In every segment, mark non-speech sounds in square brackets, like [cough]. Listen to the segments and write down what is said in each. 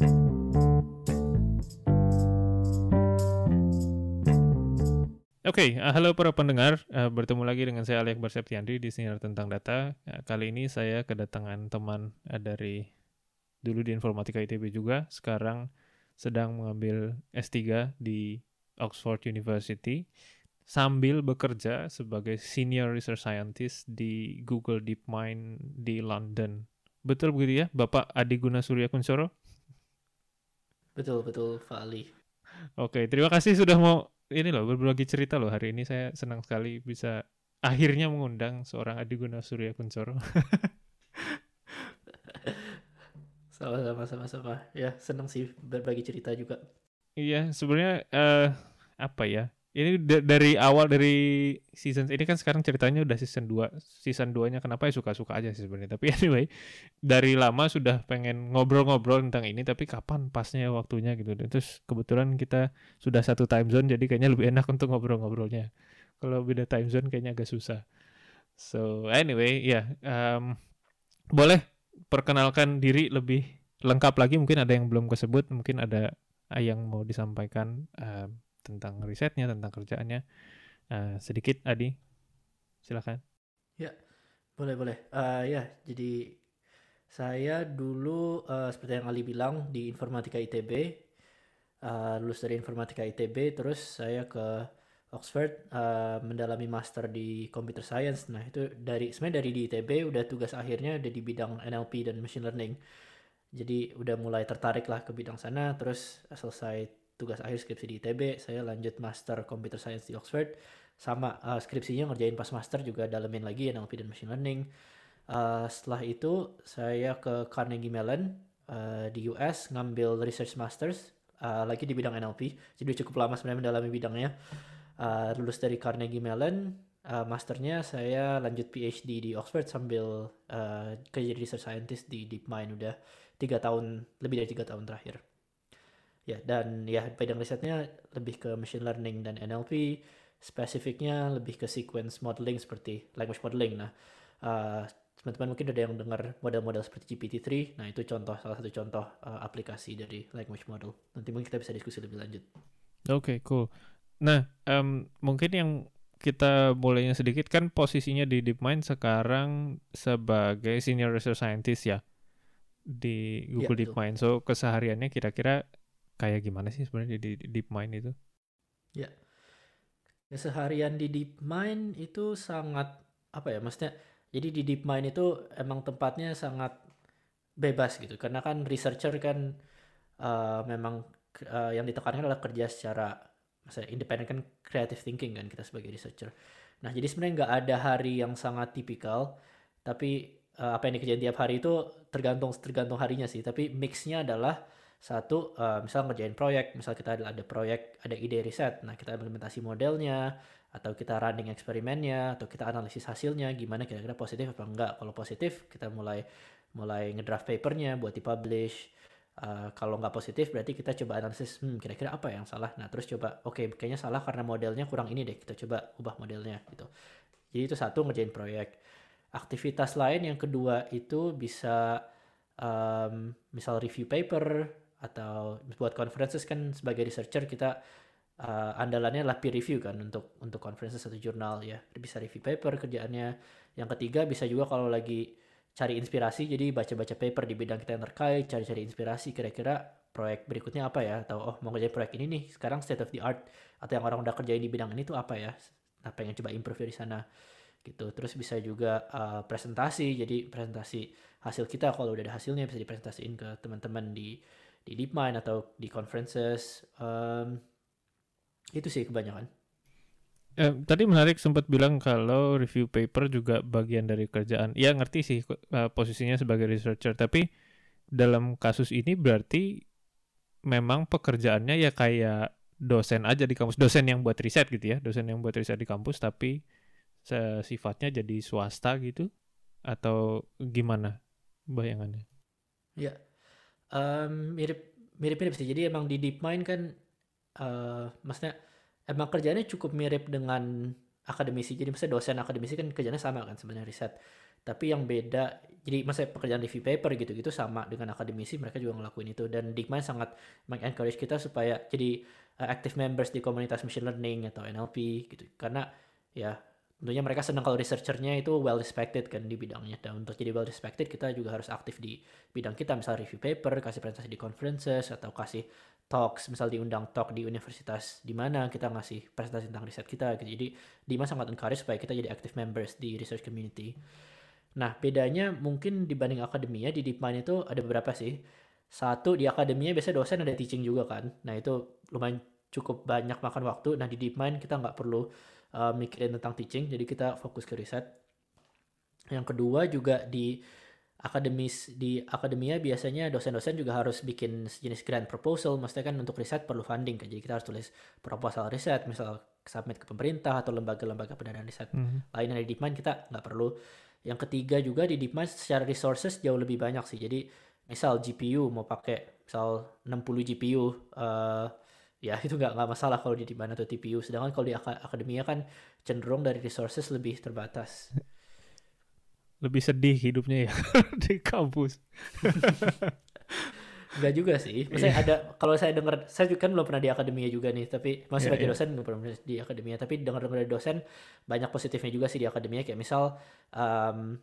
Oke, okay, uh, halo para pendengar. Uh, bertemu lagi dengan saya Alek Berseptiandri di Sinar Tentang Data. Uh, kali ini saya kedatangan teman uh, dari dulu di Informatika ITB juga, sekarang sedang mengambil S3 di Oxford University sambil bekerja sebagai Senior Research Scientist di Google DeepMind di London. Betul begitu ya, Bapak Adi Guna Surya? Betul, betul, Pak Ali. Oke, terima kasih sudah mau ini loh berbagi cerita loh hari ini saya senang sekali bisa akhirnya mengundang seorang Adi Guna Surya Kuncoro. [laughs] Sama-sama, sama-sama. Ya, senang sih berbagi cerita juga. Iya, sebenarnya uh, apa ya? Ini dari awal dari season ini kan sekarang ceritanya udah season 2. Season 2-nya kenapa ya suka-suka aja sih sebenarnya. Tapi [laughs] anyway, dari lama sudah pengen ngobrol-ngobrol tentang ini tapi kapan pasnya waktunya gitu. Terus kebetulan kita sudah satu time zone jadi kayaknya lebih enak untuk ngobrol-ngobrolnya. Kalau beda time zone kayaknya agak susah. So, anyway, ya yeah, um, boleh perkenalkan diri lebih lengkap lagi mungkin ada yang belum kesebut, mungkin ada yang mau disampaikan um, tentang risetnya, tentang kerjaannya. Uh, sedikit, Adi, silakan. Ya, boleh boleh. Uh, ya, jadi saya dulu uh, seperti yang Ali bilang di Informatika ITB, uh, lulus dari Informatika ITB, terus saya ke Oxford uh, mendalami master di Computer Science. Nah itu dari sebenarnya dari di ITB udah tugas akhirnya udah di bidang NLP dan Machine Learning. Jadi udah mulai tertarik lah ke bidang sana. Terus selesai tugas akhir skripsi di ITB, saya lanjut master computer science di Oxford. Sama uh, skripsinya ngerjain pas master juga dalemin lagi NLP dan machine learning. Uh, setelah itu saya ke Carnegie Mellon uh, di US ngambil research masters uh, lagi di bidang NLP. Jadi cukup lama sebenarnya mendalami bidangnya. Uh, lulus dari Carnegie Mellon, uh, masternya saya lanjut PhD di Oxford sambil uh, kerja research scientist di DeepMind udah tiga tahun lebih dari tiga tahun terakhir ya dan ya bidang risetnya lebih ke machine learning dan NLP spesifiknya lebih ke sequence modeling seperti language modeling. Nah uh, teman-teman mungkin ada yang dengar model-model seperti GPT-3 nah itu contoh salah satu contoh uh, aplikasi dari language model. Nanti mungkin kita bisa diskusi lebih lanjut. Oke okay, cool. Nah um, mungkin yang kita mulainya sedikit kan posisinya di DeepMind sekarang sebagai senior research scientist ya di Google ya, DeepMind. So kesehariannya kira-kira kayak gimana sih sebenarnya di DeepMind itu? Ya. Keseharian di DeepMind itu sangat apa ya maksudnya jadi di DeepMind itu emang tempatnya sangat bebas gitu karena kan researcher kan uh, memang uh, yang ditekankan adalah kerja secara misalnya independen kan creative thinking kan kita sebagai researcher. Nah jadi sebenarnya nggak ada hari yang sangat tipikal tapi uh, apa yang dikerjain tiap hari itu tergantung tergantung harinya sih tapi mixnya adalah satu uh, misal ngerjain proyek misal kita ada, proyek ada ide riset nah kita implementasi modelnya atau kita running eksperimennya atau kita analisis hasilnya gimana kira-kira positif apa enggak. Kalau positif kita mulai mulai ngedraft papernya buat dipublish. Uh, kalau nggak positif berarti kita coba analisis hmm, kira-kira apa yang salah. Nah terus coba oke okay, kayaknya salah karena modelnya kurang ini deh kita coba ubah modelnya gitu. Jadi itu satu ngerjain proyek. Aktivitas lain yang kedua itu bisa um, misal review paper atau buat conferences kan sebagai researcher kita uh, andalannya adalah peer review kan untuk untuk conferences atau jurnal ya. Bisa review paper kerjaannya. Yang ketiga bisa juga kalau lagi cari inspirasi jadi baca-baca paper di bidang kita yang terkait cari-cari inspirasi kira-kira proyek berikutnya apa ya? Atau oh mau kerjain proyek ini nih sekarang state of the art. Atau yang orang udah kerjain di bidang ini tuh apa ya? Nah pengen coba improve di sana. Gitu. Terus bisa juga uh, presentasi. Jadi presentasi hasil kita kalau udah ada hasilnya bisa dipresentasiin ke teman-teman di di DeepMind atau di conferences um, itu sih kebanyakan. Eh, tadi menarik sempat bilang kalau review paper juga bagian dari kerjaan. Ya ngerti sih uh, posisinya sebagai researcher, tapi dalam kasus ini berarti memang pekerjaannya ya kayak dosen aja di kampus, dosen yang buat riset gitu ya, dosen yang buat riset di kampus, tapi sifatnya jadi swasta gitu atau gimana bayangannya? Ya, um, mirip mirip-mirip sih. Jadi emang di DeepMind kan uh, maksudnya emang kerjanya cukup mirip dengan akademisi. Jadi misalnya dosen akademisi kan kerjanya sama kan sebenarnya riset. Tapi yang beda, jadi masa pekerjaan review paper gitu-gitu sama dengan akademisi, mereka juga ngelakuin itu. Dan DeepMind sangat mengencourage kita supaya jadi uh, active members di komunitas machine learning atau NLP gitu. Karena ya tentunya mereka senang kalau researchernya itu well respected kan di bidangnya. Dan untuk jadi well respected kita juga harus aktif di bidang kita, misal review paper, kasih presentasi di conferences, atau kasih talks, misal diundang talk di universitas di mana kita ngasih presentasi tentang riset kita gitu. Jadi Dima sangat encourage supaya kita jadi active members di research community. Nah, bedanya mungkin dibanding akademia di DeepMind itu ada beberapa sih. Satu, di akademia biasanya dosen ada teaching juga kan. Nah, itu lumayan cukup banyak makan waktu. Nah, di DeepMind kita nggak perlu uh, mikirin tentang teaching, jadi kita fokus ke riset. Yang kedua juga di akademis di akademia biasanya dosen-dosen juga harus bikin sejenis grant proposal maksudnya kan untuk riset perlu funding kan jadi kita harus tulis proposal riset misal submit ke pemerintah atau lembaga-lembaga pendanaan riset mm -hmm. lainnya di DeepMind kita nggak perlu yang ketiga juga di DeepMind secara resources jauh lebih banyak sih. Jadi misal GPU mau pakai misal 60 GPU uh, ya itu nggak nggak masalah kalau di DeepMind atau TPU. Sedangkan kalau di ak akademia kan cenderung dari resources lebih terbatas. Lebih sedih hidupnya ya [laughs] di kampus. [laughs] Enggak juga sih. Maksudnya ada kalau saya dengar saya kan belum pernah di akademia juga nih, tapi masih yeah, sebagai yeah. dosen belum pernah di akademia, tapi dengar-dengar dari dosen banyak positifnya juga sih di akademia kayak misal um,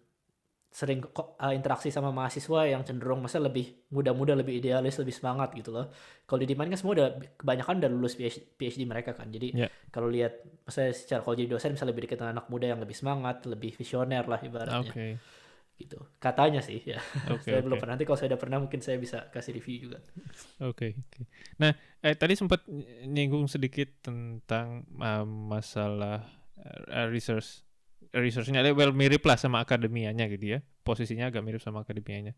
sering uh, interaksi sama mahasiswa yang cenderung masa lebih muda-muda, lebih idealis, lebih semangat gitu loh. Kalau di Diman kan semua udah kebanyakan udah lulus PhD, PhD mereka kan. Jadi yeah. kalau lihat masa secara kalau jadi dosen misalnya lebih dekat dengan anak muda yang lebih semangat, lebih visioner lah ibaratnya. Okay gitu katanya sih ya okay, [laughs] saya okay. belum pernah nanti kalau saya udah pernah mungkin saya bisa kasih review juga oke okay, oke okay. nah eh tadi sempat nyinggung sedikit tentang uh, masalah uh, research researchnya. Well mirip lah sama akademianya gitu ya. Posisinya agak mirip sama akademianya.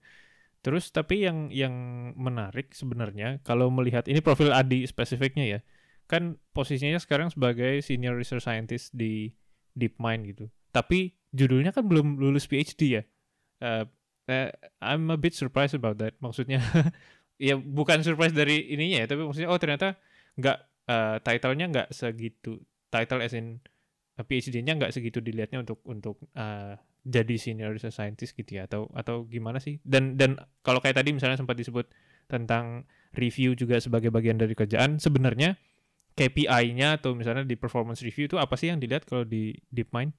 Terus tapi yang yang menarik sebenarnya kalau melihat ini profil Adi spesifiknya ya. Kan posisinya sekarang sebagai senior research scientist di DeepMind gitu. Tapi judulnya kan belum lulus PhD ya. Uh, uh, I'm a bit surprised about that. Maksudnya [laughs] ya bukan surprise dari ininya ya, tapi maksudnya oh ternyata nggak uh, title-nya nggak segitu. Title as in PhD-nya nggak segitu dilihatnya untuk untuk uh, jadi senior research scientist gitu ya atau atau gimana sih? Dan dan kalau kayak tadi misalnya sempat disebut tentang review juga sebagai bagian dari kerjaan, sebenarnya KPI-nya atau misalnya di performance review itu apa sih yang dilihat kalau di DeepMind?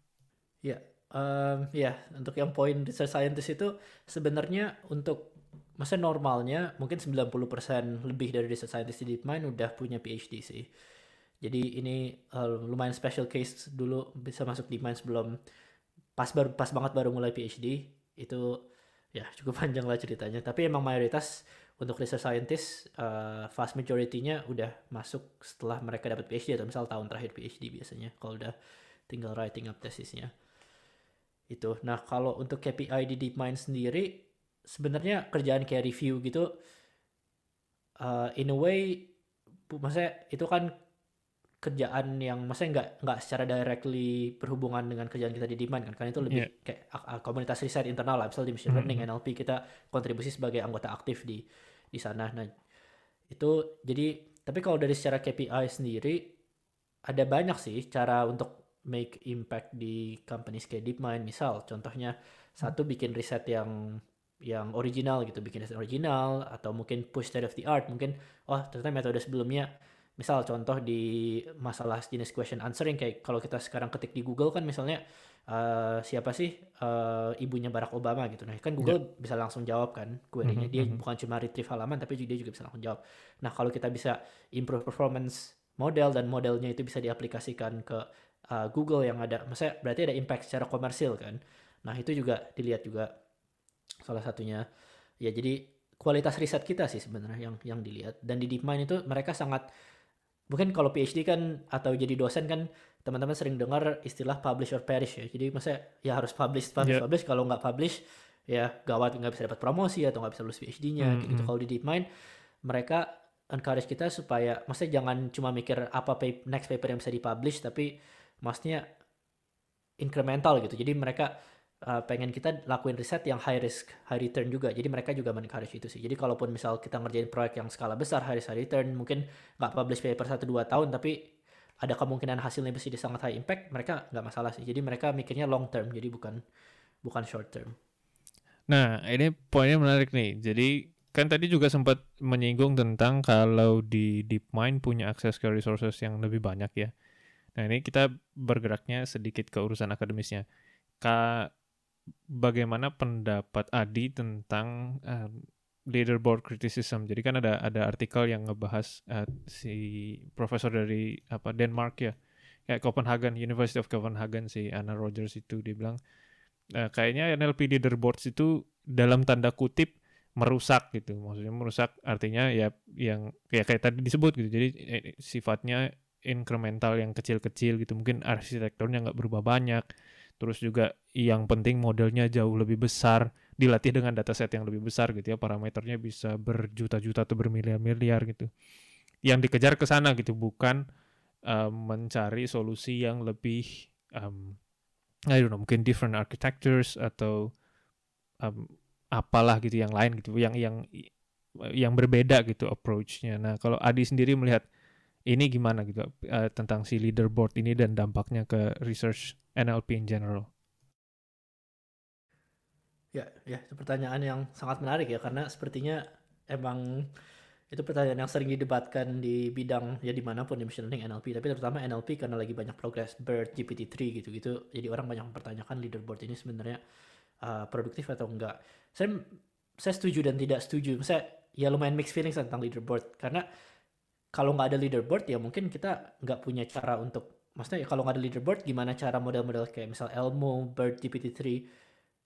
Ya, um, ya untuk yang poin research scientist itu sebenarnya untuk masa normalnya mungkin 90% lebih dari research scientist di DeepMind udah punya PhD sih. Jadi ini uh, lumayan special case dulu bisa masuk DeepMind sebelum pas baru pas banget baru mulai PhD itu ya [laughs] cukup panjang lah ceritanya. Tapi emang mayoritas untuk research scientist uh, vast majority-nya udah masuk setelah mereka dapat PhD atau misal tahun terakhir PhD biasanya kalau udah tinggal writing up tesisnya itu. Nah, kalau untuk KPI di DeepMind sendiri sebenarnya kerjaan kayak review gitu uh, in a way maksudnya itu kan kerjaan yang maksudnya nggak nggak secara directly berhubungan dengan kerjaan kita di DeepMind kan kan itu lebih yeah. kayak uh, komunitas riset internal lah misalnya di machine learning mm -hmm. NLP kita kontribusi sebagai anggota aktif di di sana nah itu jadi tapi kalau dari secara KPI sendiri ada banyak sih cara untuk make impact di companies kayak DeepMind misal contohnya satu bikin riset yang yang original gitu bikin riset original atau mungkin push state of the art mungkin oh ternyata metode sebelumnya misal contoh di masalah jenis question answering kayak kalau kita sekarang ketik di Google kan misalnya uh, siapa sih uh, ibunya Barack Obama gitu nah kan Google yeah. bisa langsung jawab kan query-nya mm-hmm. dia mm-hmm. bukan cuma retrieve halaman tapi dia juga bisa langsung jawab nah kalau kita bisa improve performance model dan modelnya itu bisa diaplikasikan ke uh, Google yang ada, maksudnya berarti ada impact secara komersil kan. Nah itu juga dilihat juga salah satunya. Ya jadi kualitas riset kita sih sebenarnya yang yang dilihat. Dan di DeepMind itu mereka sangat mungkin kalau PhD kan atau jadi dosen kan teman-teman sering dengar istilah publish or perish ya. Jadi maksudnya ya harus publish, publish, yeah. publish. Kalau nggak publish ya gawat nggak bisa dapat promosi atau nggak bisa lulus PhD-nya. Mm -hmm. gitu. Kalau di DeepMind mereka encourage kita supaya maksudnya jangan cuma mikir apa paper, next paper yang bisa dipublish tapi maksudnya incremental gitu. Jadi mereka uh, pengen kita lakuin riset yang high risk, high return juga. Jadi mereka juga menencourage itu sih. Jadi kalaupun misal kita ngerjain proyek yang skala besar, high risk, high return, mungkin nggak publish paper 1-2 tahun, tapi ada kemungkinan hasilnya bisa sangat high impact, mereka nggak masalah sih. Jadi mereka mikirnya long term, jadi bukan bukan short term. Nah, ini poinnya menarik nih. Jadi kan tadi juga sempat menyinggung tentang kalau di DeepMind punya akses ke resources yang lebih banyak ya. Nah, ini kita bergeraknya sedikit ke urusan akademisnya. Ka bagaimana pendapat Adi tentang um, leaderboard criticism. Jadi kan ada ada artikel yang ngebahas uh, si profesor dari apa Denmark ya, kayak Copenhagen University of Copenhagen si Anna Rogers itu dia bilang uh, kayaknya NLP leaderboards itu dalam tanda kutip merusak gitu. Maksudnya merusak artinya ya yang ya kayak tadi disebut gitu. Jadi eh, sifatnya incremental yang kecil-kecil gitu. Mungkin arsitekturnya nggak berubah banyak. Terus juga yang penting modelnya jauh lebih besar dilatih dengan dataset yang lebih besar gitu ya parameternya bisa berjuta-juta atau bermiliar-miliar gitu yang dikejar ke sana gitu bukan um, mencari solusi yang lebih um, I don't know mungkin different architectures atau um, apalah gitu yang lain gitu yang yang yang berbeda gitu approach-nya. Nah, kalau Adi sendiri melihat ini gimana gitu uh, tentang si leaderboard ini dan dampaknya ke research NLP in general? Ya, ya, itu pertanyaan yang sangat menarik ya karena sepertinya emang itu pertanyaan yang sering didebatkan di bidang ya di mana pun di machine learning NLP tapi terutama NLP karena lagi banyak progres BERT, GPT-3 gitu-gitu jadi orang banyak mempertanyakan leaderboard ini sebenarnya uh, produktif atau enggak saya saya setuju dan tidak setuju saya ya lumayan mixed feelings tentang leaderboard karena kalau nggak ada leaderboard ya mungkin kita nggak punya cara untuk maksudnya ya kalau nggak ada leaderboard gimana cara model-model kayak misal Elmo, BERT, GPT-3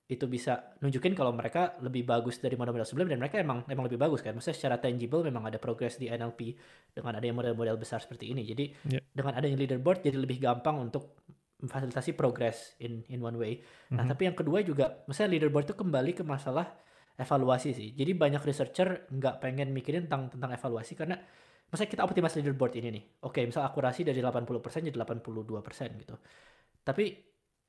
itu bisa nunjukin kalau mereka lebih bagus dari model-model sebelumnya dan mereka emang emang lebih bagus kan. Maksudnya secara tangible memang ada progres di NLP dengan adanya model-model besar seperti ini. Jadi yeah. dengan adanya leaderboard jadi lebih gampang untuk memfasilitasi progres in in one way. Nah, mhm. tapi yang kedua juga misalnya leaderboard itu kembali ke masalah evaluasi sih. Jadi banyak researcher nggak pengen mikirin tentang tentang evaluasi karena misalnya kita optimasi leaderboard ini nih. Oke, misal akurasi dari 80% jadi 82% gitu. Tapi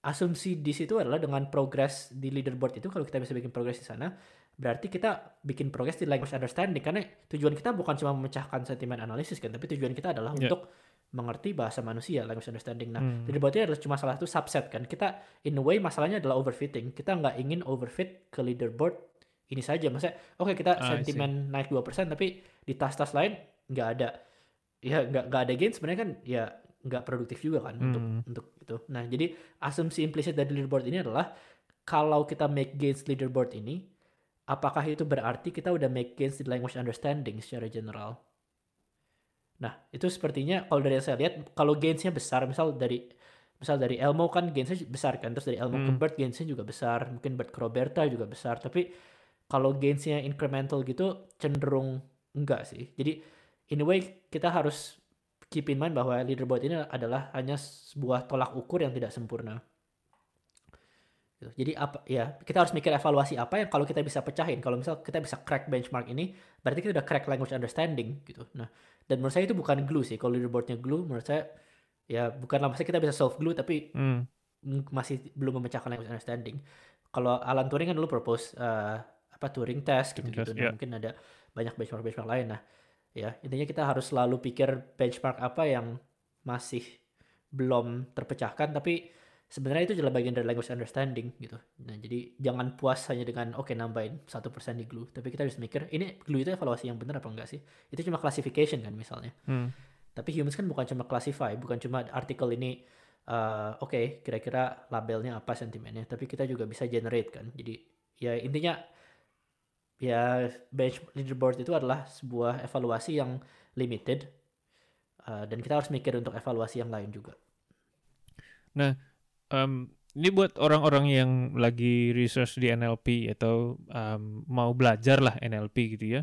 asumsi di situ adalah dengan progres di leaderboard itu kalau kita bisa bikin progres di sana berarti kita bikin progres di language understanding karena tujuan kita bukan cuma memecahkan sentimen analisis kan tapi tujuan kita adalah yeah. untuk mengerti bahasa manusia language understanding nah hmm. leaderboard adalah cuma salah satu subset kan kita in a way masalahnya adalah overfitting kita nggak ingin overfit ke leaderboard ini saja maksudnya oke okay, kita ah, sentimen naik 2% tapi di tas-tas lain nggak ada ya nggak nggak ada gain sebenarnya kan ya nggak produktif juga kan hmm. untuk untuk itu. Nah jadi asumsi implisit dari leaderboard ini adalah kalau kita make gains leaderboard ini, apakah itu berarti kita udah make gains di language understanding secara general? Nah itu sepertinya kalau dari yang saya lihat kalau gainsnya besar, misal dari misal dari Elmo kan gainsnya besar kan, terus dari Elmo hmm. ke Bert gainsnya juga besar, mungkin Bert ke Roberta juga besar, tapi kalau gainsnya incremental gitu cenderung enggak sih. Jadi in a way kita harus keep in mind bahwa leaderboard ini adalah hanya sebuah tolak ukur yang tidak sempurna. Gitu. Jadi apa ya kita harus mikir evaluasi apa yang kalau kita bisa pecahin kalau misal kita bisa crack benchmark ini berarti kita udah crack language understanding gitu. Nah dan menurut saya itu bukan glue sih kalau leaderboardnya glue menurut saya ya bukan lama kita bisa solve glue tapi hmm. masih belum memecahkan language understanding. Kalau Alan Turing kan dulu propose uh, apa Turing test gitu, gitu. Nah, yeah. mungkin ada banyak benchmark benchmark lain. Nah ya intinya kita harus selalu pikir benchmark apa yang masih belum terpecahkan tapi sebenarnya itu adalah bagian dari language understanding gitu. Nah jadi jangan puas hanya dengan oke okay, nambahin satu persen di glue. Tapi kita harus mikir ini glue itu evaluasi yang benar apa enggak sih? Itu cuma classification kan misalnya. Hmm. tapi humans kan bukan cuma classify bukan cuma artikel ini uh, oke okay, kira-kira labelnya apa sentimennya? Tapi kita juga bisa generate kan. Jadi ya intinya ya bench leaderboard itu adalah sebuah evaluasi yang limited uh, dan kita harus mikir untuk evaluasi yang lain juga. Nah, um, ini buat orang-orang yang lagi research di NLP atau um, mau belajar lah NLP gitu ya.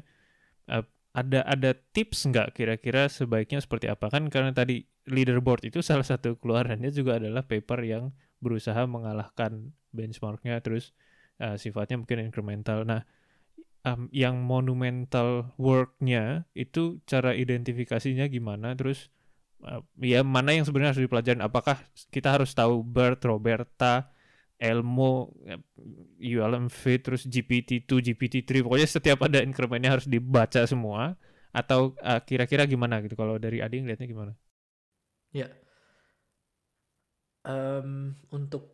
Uh, ada ada tips nggak kira-kira sebaiknya seperti apa kan karena tadi leaderboard itu salah satu keluarannya juga adalah paper yang berusaha mengalahkan benchmarknya terus uh, sifatnya mungkin incremental. Nah, um, yang monumental worknya itu cara identifikasinya gimana terus uh, ya mana yang sebenarnya harus dipelajarin apakah kita harus tahu Bert, Roberta, Elmo, ULM Fit, terus GPT-2, GPT-3 pokoknya setiap ada incrementnya harus dibaca semua atau uh, kira-kira gimana gitu kalau dari Adi ngeliatnya gimana? Ya. Em, untuk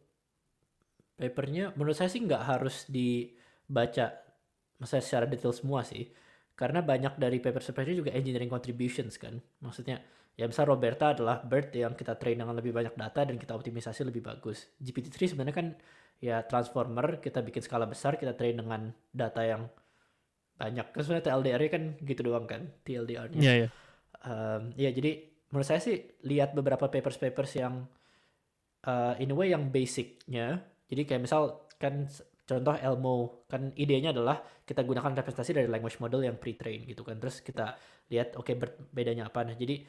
papernya, menurut saya sih nggak harus dibaca maksudnya secara detail semua sih. Karena banyak dari paper-papernya juga engineering contributions kan. Maksudnya, ya misal Roberta adalah bird yang kita train dengan lebih banyak data dan kita optimisasi lebih bagus. GPT-3 sebenarnya kan ya transformer, kita bikin skala besar, kita train dengan data yang banyak. Kan sebenarnya TLDR-nya kan gitu doang kan, TLDR-nya. Iya, iya. Um, ya jadi menurut saya sih lihat beberapa papers-papers yang uh, in a way yang basicnya. Jadi kayak misal kan contoh Elmo kan idenya adalah kita gunakan representasi dari language model yang pre-train gitu kan. Terus kita lihat oke ber- bedanya apa. Nah jadi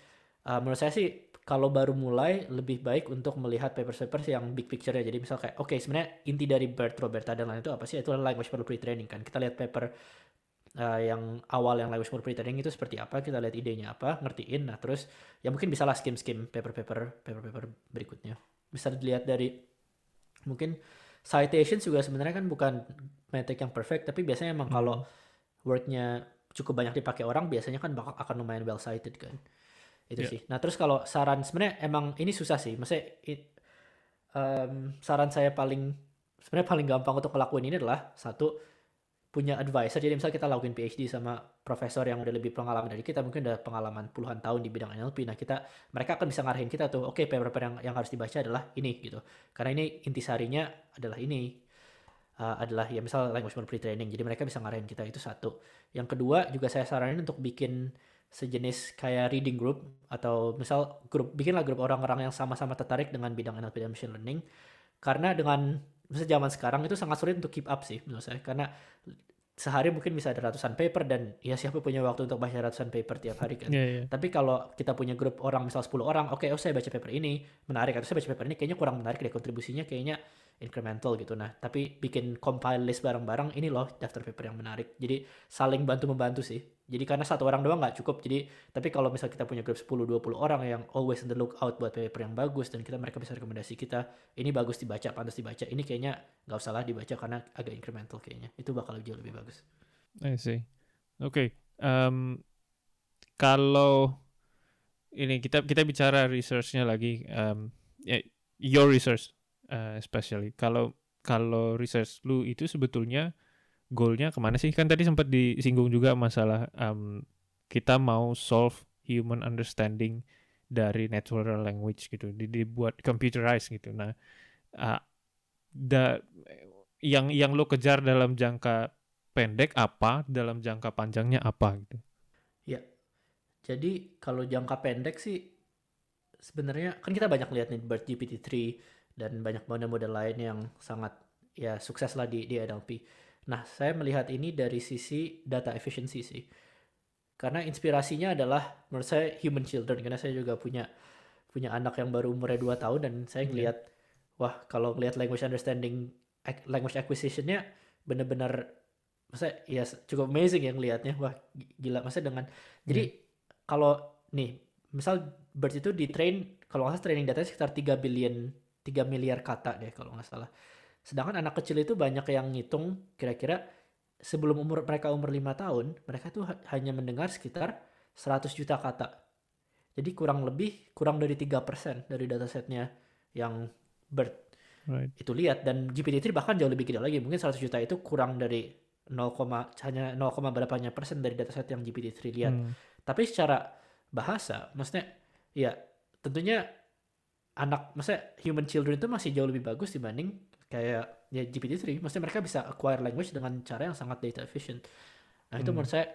uh, menurut saya sih kalau baru mulai lebih baik untuk melihat papers-papers yang big picture-nya. Jadi misal kayak oke sebenarnya inti dari BERT, Roberta dan lain itu apa sih? Itu language model pre-training kan. Kita lihat paper uh, yang awal yang language model pre-training itu seperti apa, kita lihat idenya apa, ngertiin. Nah, terus ya mungkin bisalah skim-skim paper-paper paper-paper berikutnya. Bisa dilihat dari mungkin citations juga sebenarnya kan bukan metric yang perfect, tapi biasanya emang kalau wordnya cukup banyak dipakai orang, biasanya kan bakal akan lumayan well cited kan. Itu Ya. sih. Nah, terus kalau saran sebenarnya emang ini susah sih. Maksudnya it- em, saran saya paling sebenarnya paling gampang untuk ngelakuin ini adalah satu punya advisor. Jadi misalnya kita lakuin PhD sama profesor yang udah lebih pengalaman dari kita, mungkin udah pengalaman puluhan tahun di bidang NLP. Nah, kita mereka akan bisa ngarahin kita tuh, oke paper-paper yang yang harus dibaca adalah ini gitu. Karena ini intisarinya adalah ini. Uh, adalah ya misal language model pre-training. Jadi mereka bisa ngarahin kita itu satu. Yang kedua juga saya saranin untuk bikin sejenis kayak reading group atau misal grup bikinlah grup orang-orang yang sama-sama tertarik dengan bidang NLP dan machine learning. Karena dengan misalnya zaman sekarang itu sangat sulit untuk keep up sih menurut saya karena sehari mungkin bisa ada ratusan paper dan ya siapa punya waktu untuk baca ratusan paper tiap hari kan. Iya, iya. Tapi kalau kita punya grup orang misal 10 orang, oke, oh saya baca paper ini, menarik atau saya baca paper ini kayaknya kurang menarik deh kontribusinya kayaknya incremental gitu. Nah, tapi bikin compile list bareng-bareng ini loh daftar paper yang menarik. Jadi saling bantu membantu sih. Jadi karena satu orang doang nggak cukup. Jadi tapi kalau misal kita punya grup 10 20 orang yang always on the lookout buat paper yang bagus dan kita mereka bisa rekomendasi kita, ini bagus dibaca, pantas dibaca. Ini kayaknya nggak usah lah dibaca karena agak incremental kayaknya. Itu bakal jauh lebih bagus. I see. Oke. em, kalau ini kita kita bicara researchnya lagi, ya, your research uh, especially. Kalau kalau research lu itu sebetulnya goalnya ke mana sih? Kan tadi sempat disinggung juga masalah em, kita mau solve human understanding dari natural language gitu, di- dibuat computerized gitu. Nah, ah, da, yang yang lo kejar dalam jangka pendek apa, dalam jangka panjangnya apa gitu. Ya. Jadi kalau jangka pendek sih sebenarnya kan kita banyak lihat nih BERT GPT-3 dan banyak model-model lain yang sangat ya sukses lah di, di NLP. Nah, saya melihat ini dari sisi data efficiency sih. Karena inspirasinya adalah menurut saya human children. Karena saya juga punya punya anak yang baru umurnya 2 tahun dan saya Iya. ngelihat wah kalau ngelihat language understanding language acquisition-nya bener-bener masa ya cukup amazing yang ngelihatnya. Wah gi- gila. Masa dengan jadi kalau nih misal BERT itu di train kalau nggak salah training datanya sekitar 3 billion 3 miliar kata deh kalau nggak salah sedangkan anak kecil itu banyak yang ngitung kira-kira sebelum umur mereka umur 5 tahun mereka tuh ha- hanya mendengar sekitar 100 juta kata jadi kurang lebih kurang dari 3% dari datasetnya yang BERT Right. itu lihat dan GPT-3 bahkan jauh lebih gede lagi mungkin 100 juta itu kurang dari 0, hanya 0, berapanya persen dari dataset yang GPT-3 lihat Hmm. tapi secara bahasa maksudnya ya tentunya anak maksudnya human children itu masih jauh lebih bagus dibanding kayak ya GPT-3 maksudnya mereka bisa acquire language dengan cara yang sangat data efficient. Nah itu Hmm. menurut saya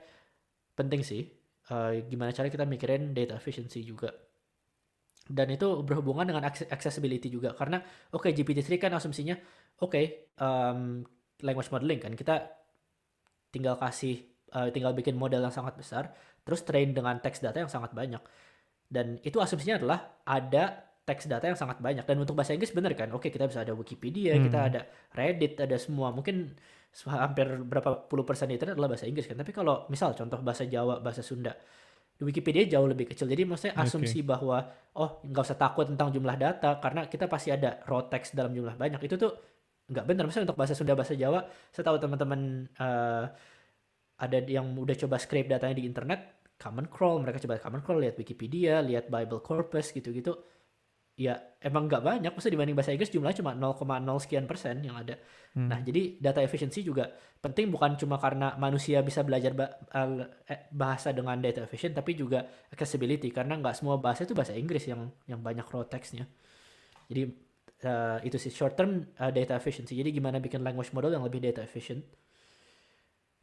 penting sih Eh, gimana cara kita mikirin data efficiency juga. Dan itu berhubungan dengan acce- accessibility juga. Karena oke GPT-3 kan asumsinya oke em, language modeling kan. Kita tinggal kasih eh, tinggal bikin model yang sangat besar terus train dengan teks data yang sangat banyak. Dan itu asumsinya adalah ada teks data yang sangat banyak. Dan untuk bahasa Inggris bener kan? Oke kita bisa ada Wikipedia kita Hmm. ada Reddit ada semua. Mungkin hampir berapa puluh persen internet adalah bahasa Inggris kan? Tapi kalau misal contoh bahasa Jawa bahasa Sunda di Wikipedia jauh lebih kecil. Jadi maksudnya asumsi bahwa oh nggak usah takut tentang jumlah data karena kita pasti ada raw text dalam jumlah banyak. Itu tuh nggak benar. Misalnya untuk bahasa Sunda bahasa Jawa saya tahu teman-teman eh, ada yang udah coba scrape datanya di internet common crawl. Mereka coba common crawl lihat Wikipedia lihat Bible corpus gitu-gitu ya emang nggak banyak. Maksudnya dibanding bahasa Inggris jumlahnya cuma 0,0 sekian persen yang ada. Hmm. nah jadi data efficiency juga penting bukan cuma karena manusia bisa belajar eh, bahasa dengan data efficient tapi juga accessibility karena nggak semua bahasa itu bahasa Inggris yang yang banyak raw text-nya. Jadi eh, itu sih short term eh, data efficiency. Jadi gimana bikin language model yang lebih data efficient?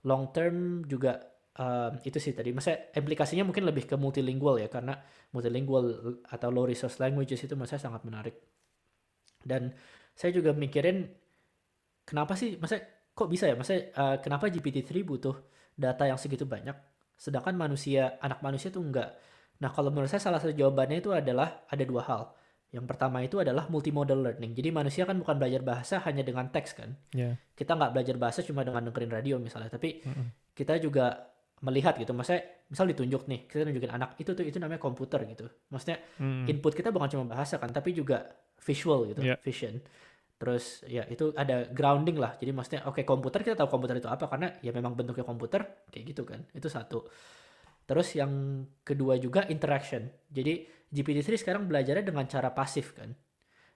Long term juga um, itu sih tadi. Masa implikasinya mungkin lebih ke multilingual ya karena multilingual atau low resource languages itu masa sangat menarik. Dan saya juga mikirin kenapa sih masa kok bisa ya? Masa uh, kenapa GPT-3 butuh data yang segitu banyak sedangkan manusia anak manusia tuh enggak? Nah kalau menurut saya salah satu jawabannya itu adalah ada dua hal. Yang pertama itu adalah multimodal learning. Jadi manusia kan bukan belajar bahasa hanya dengan teks kan? Ya. kita nggak belajar bahasa cuma dengan dengerin radio misalnya tapi Mm-mm. kita juga melihat gitu. Maksudnya misal ditunjuk nih kita tunjukin anak itu tuh itu namanya komputer gitu. Maksudnya Mm. input kita bukan cuma bahasa kan tapi juga visual gitu Yeah. vision. Terus ya itu ada grounding lah. Jadi maksudnya oke komputer kita tahu komputer itu apa karena ya memang bentuknya komputer kayak gitu kan. Itu satu. Terus yang kedua juga interaction. Jadi GPT-3 sekarang belajarnya dengan cara pasif kan.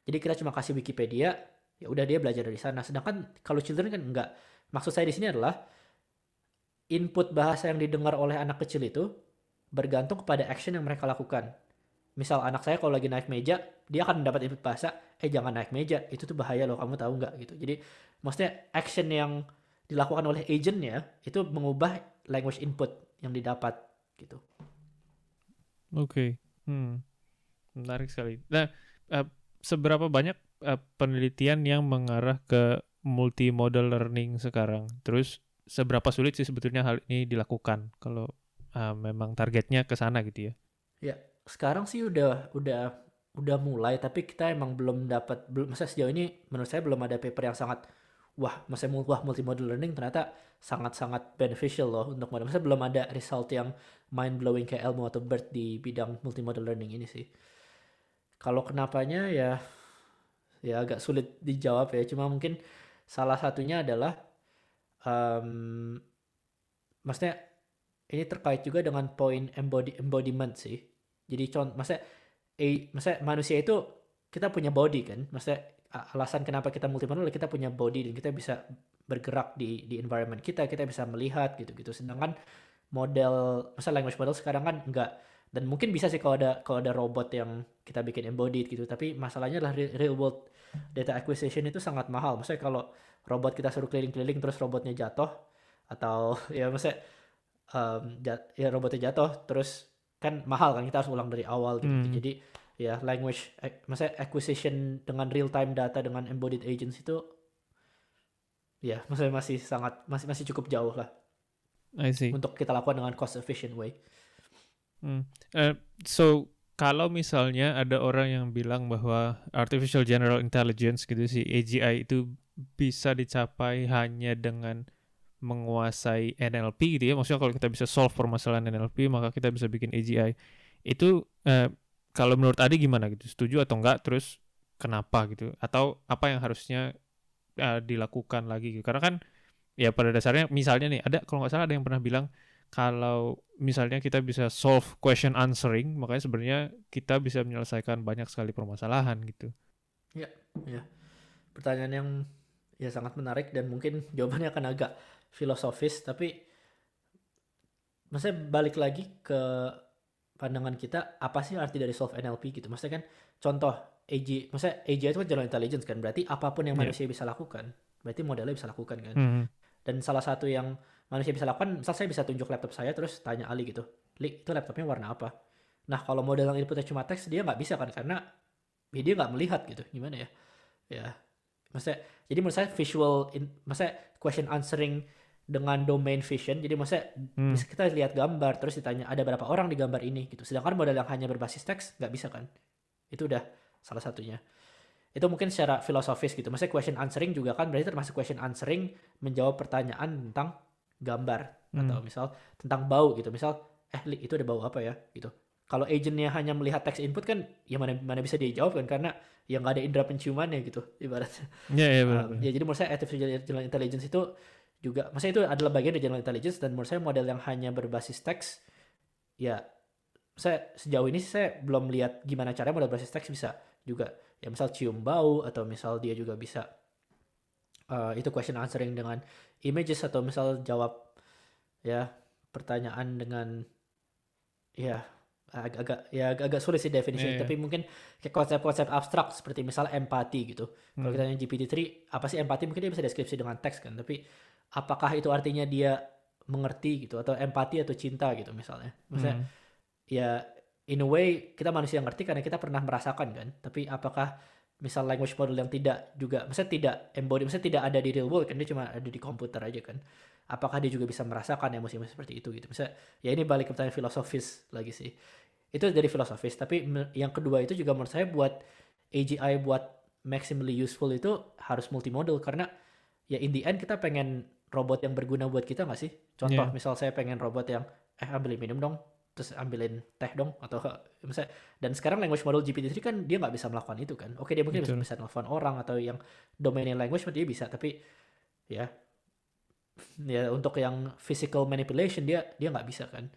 Jadi kita cuma kasih Wikipedia ya udah dia belajar dari sana. Sedangkan kalau children kan enggak. Maksud saya di sini adalah input bahasa yang didengar oleh anak kecil itu bergantung kepada action yang mereka lakukan misal anak saya kalau lagi naik meja dia akan mendapat input bahasa eh jangan naik meja itu tuh bahaya loh kamu tahu nggak gitu jadi maksudnya action yang dilakukan oleh agentnya itu mengubah language input yang didapat gitu Oke, hmm. menarik sekali. Nah, eh, seberapa banyak eh, penelitian yang mengarah ke multimodal learning sekarang? Terus seberapa sulit sih sebetulnya hal ini dilakukan kalau eh, memang targetnya ke sana gitu ya? ya sekarang sih udah udah udah mulai tapi kita emang belum dapat belum masa sejauh ini menurut saya belum ada paper yang sangat wah masa wah multimodal learning ternyata sangat-sangat beneficial loh untuk model. Masa belum ada result yang mind blowing kayak Elmo atau Bert di bidang multimodal learning ini sih. Kalau kenapanya ya ya agak sulit dijawab ya. Cuma mungkin salah satunya adalah em maksudnya ini terkait juga dengan poin embody embodiment sih. Jadi contoh maksudnya eh maksudnya manusia itu kita punya body kan? Maksudnya alasan kenapa kita multimodal kita punya body dan kita bisa bergerak di di environment kita kita bisa melihat gitu gitu sedangkan model masa language model sekarang kan enggak. Dan mungkin bisa sih kalau ada kalau ada robot yang kita bikin embodied gitu. Tapi masalahnya adalah re- real world data acquisition itu sangat mahal. Maksudnya kalau robot kita suruh keliling-keliling terus robotnya jatuh atau [laughs] ya maksudnya em, jat- ya robotnya jatuh terus kan mahal kan kita harus ulang dari awal gitu Hmm. jadi ya language ac- maksudnya acquisition dengan real time data dengan embodied agents itu ya maksudnya masih sangat masih masih cukup jauh lah I see. untuk kita lakukan dengan cost efficient way Hmm. Eh, so kalau misalnya ada orang yang bilang bahwa artificial general intelligence gitu sih AGI itu bisa dicapai hanya dengan menguasai NLP gitu ya. Maksudnya kalau kita bisa solve permasalahan NLP maka kita bisa bikin AGI itu eh, kalau menurut Adi gimana gitu? Setuju atau enggak? Terus kenapa gitu? Atau apa yang harusnya eh, dilakukan lagi gitu? Karena kan ya pada dasarnya misalnya nih ada kalau nggak salah ada yang pernah bilang kalau misalnya kita bisa solve question answering, makanya sebenarnya kita bisa menyelesaikan banyak sekali permasalahan gitu. pertanyaan yang ya sangat menarik dan mungkin [laughs] jawabannya akan agak filosofis tapi maksudnya balik lagi ke pandangan kita apa sih arti dari solve NLP gitu? Maksudnya kan contoh AG maksudnya AG itu kan general intelligence kan? Berarti apa pun yang Iya. manusia bisa lakukan berarti modelnya bisa lakukan kan? Hmm. dan salah satu yang manusia bisa lakukan misal saya bisa tunjuk laptop saya terus tanya Ali gitu Li itu laptopnya warna apa? Nah kalau model yang inputnya cuma teks dia nggak bisa kan? Karena ya dia nggak melihat gitu gimana ya? Ya maksudnya jadi menurut saya visual in, maksudnya question answering dengan domain vision jadi maksudnya Hmm. bisa kita lihat gambar terus ditanya ada berapa orang di gambar ini? Gitu. Sedangkan model yang hanya berbasis teks nggak bisa kan? Itu udah salah satunya. Itu mungkin secara filosofis gitu. Maksudnya question answering juga kan berarti termasuk question answering menjawab pertanyaan tentang gambar Hmm. atau misal tentang bau gitu. Misal eh Li, itu ada bau apa ya? Gitu kalau agentnya hanya melihat teks input kan ya mana mana bisa dia jawab kan karena ya nggak ada indera penciumannya gitu ibaratnya Ya, ya benar. Um, ya jadi menurut saya artificial general intelligence itu juga maksudnya itu adalah bagian dari general intelligence dan menurut saya model yang hanya berbasis teks ya saya sejauh ini saya belum lihat gimana caranya model berbasis teks bisa juga ya misal cium bau atau misal dia juga bisa uh, itu question answering dengan images atau misal jawab ya pertanyaan dengan ya agak-agak ya agak sulit sih definisi yeah, yeah. tapi mungkin kayak konsep-konsep abstrak seperti misal empati gitu. Hmm. kalau kita nanya GPT-3 apa sih empati? Mungkin dia bisa deskripsi dengan teks kan tapi apakah itu artinya dia mengerti gitu atau empati atau cinta gitu misalnya? Misalnya hmm. ya in a way kita manusia yang ngerti karena kita pernah merasakan kan tapi apakah misal language model yang tidak juga misalnya tidak embody misalnya tidak ada di real world kan dia cuma ada di komputer aja kan. Apakah dia juga bisa merasakan emosi-emosi seperti itu gitu? Misalnya ya ini balik ke pertanyaan filosofis lagi sih itu dari filosofis tapi yang kedua itu juga menurut saya buat AGI buat maximally useful itu harus multimodal karena ya in the end kita pengen robot yang berguna buat kita nggak sih contoh yeah. misal saya pengen robot yang eh ambil minum dong terus ambilin teh dong atau misalnya dan sekarang language model GPT-3 kan dia nggak bisa melakukan itu kan oke dia mungkin Betul. bisa, bisa telepon orang atau yang domain language dia bisa tapi ya ya untuk yang physical manipulation dia dia nggak bisa kan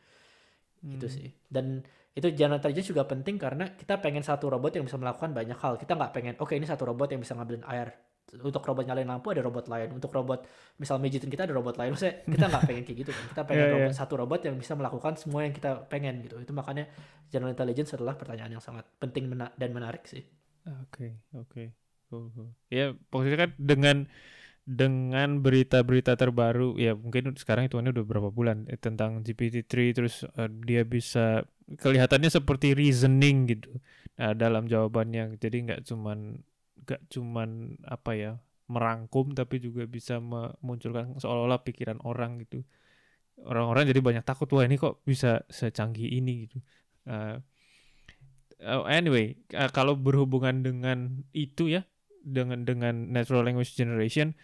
hmm. itu sih dan itu general intelligence juga penting karena kita pengen satu robot yang bisa melakukan banyak hal. Kita nggak pengen oke okay, ini satu robot yang bisa ngambilin air. Untuk robot nyalain lampu ada robot lain. Untuk robot misal mijitin kita ada robot lain. Maksudnya kita nggak pengen kayak gitu kan. Kita pengen yeah, robot yeah. satu robot yang bisa melakukan semua yang kita pengen gitu. Itu makanya general intelligence adalah pertanyaan yang sangat penting mena dan menarik sih. Oke okay, oke. Okay. cool, cool. ya pokoknya kan dengan dengan berita-berita terbaru ya mungkin sekarang itu udah berapa bulan eh, tentang GPT-3 terus uh, dia bisa kelihatannya seperti reasoning gitu. Nah, dalam jawabannya jadi nggak cuman gak cuman apa ya merangkum tapi juga bisa memunculkan seolah-olah pikiran orang gitu. Orang-orang jadi banyak takut wah ini kok bisa secanggih ini? gitu. Uh, anyway uh, kalau berhubungan dengan itu ya dengan dengan natural language generation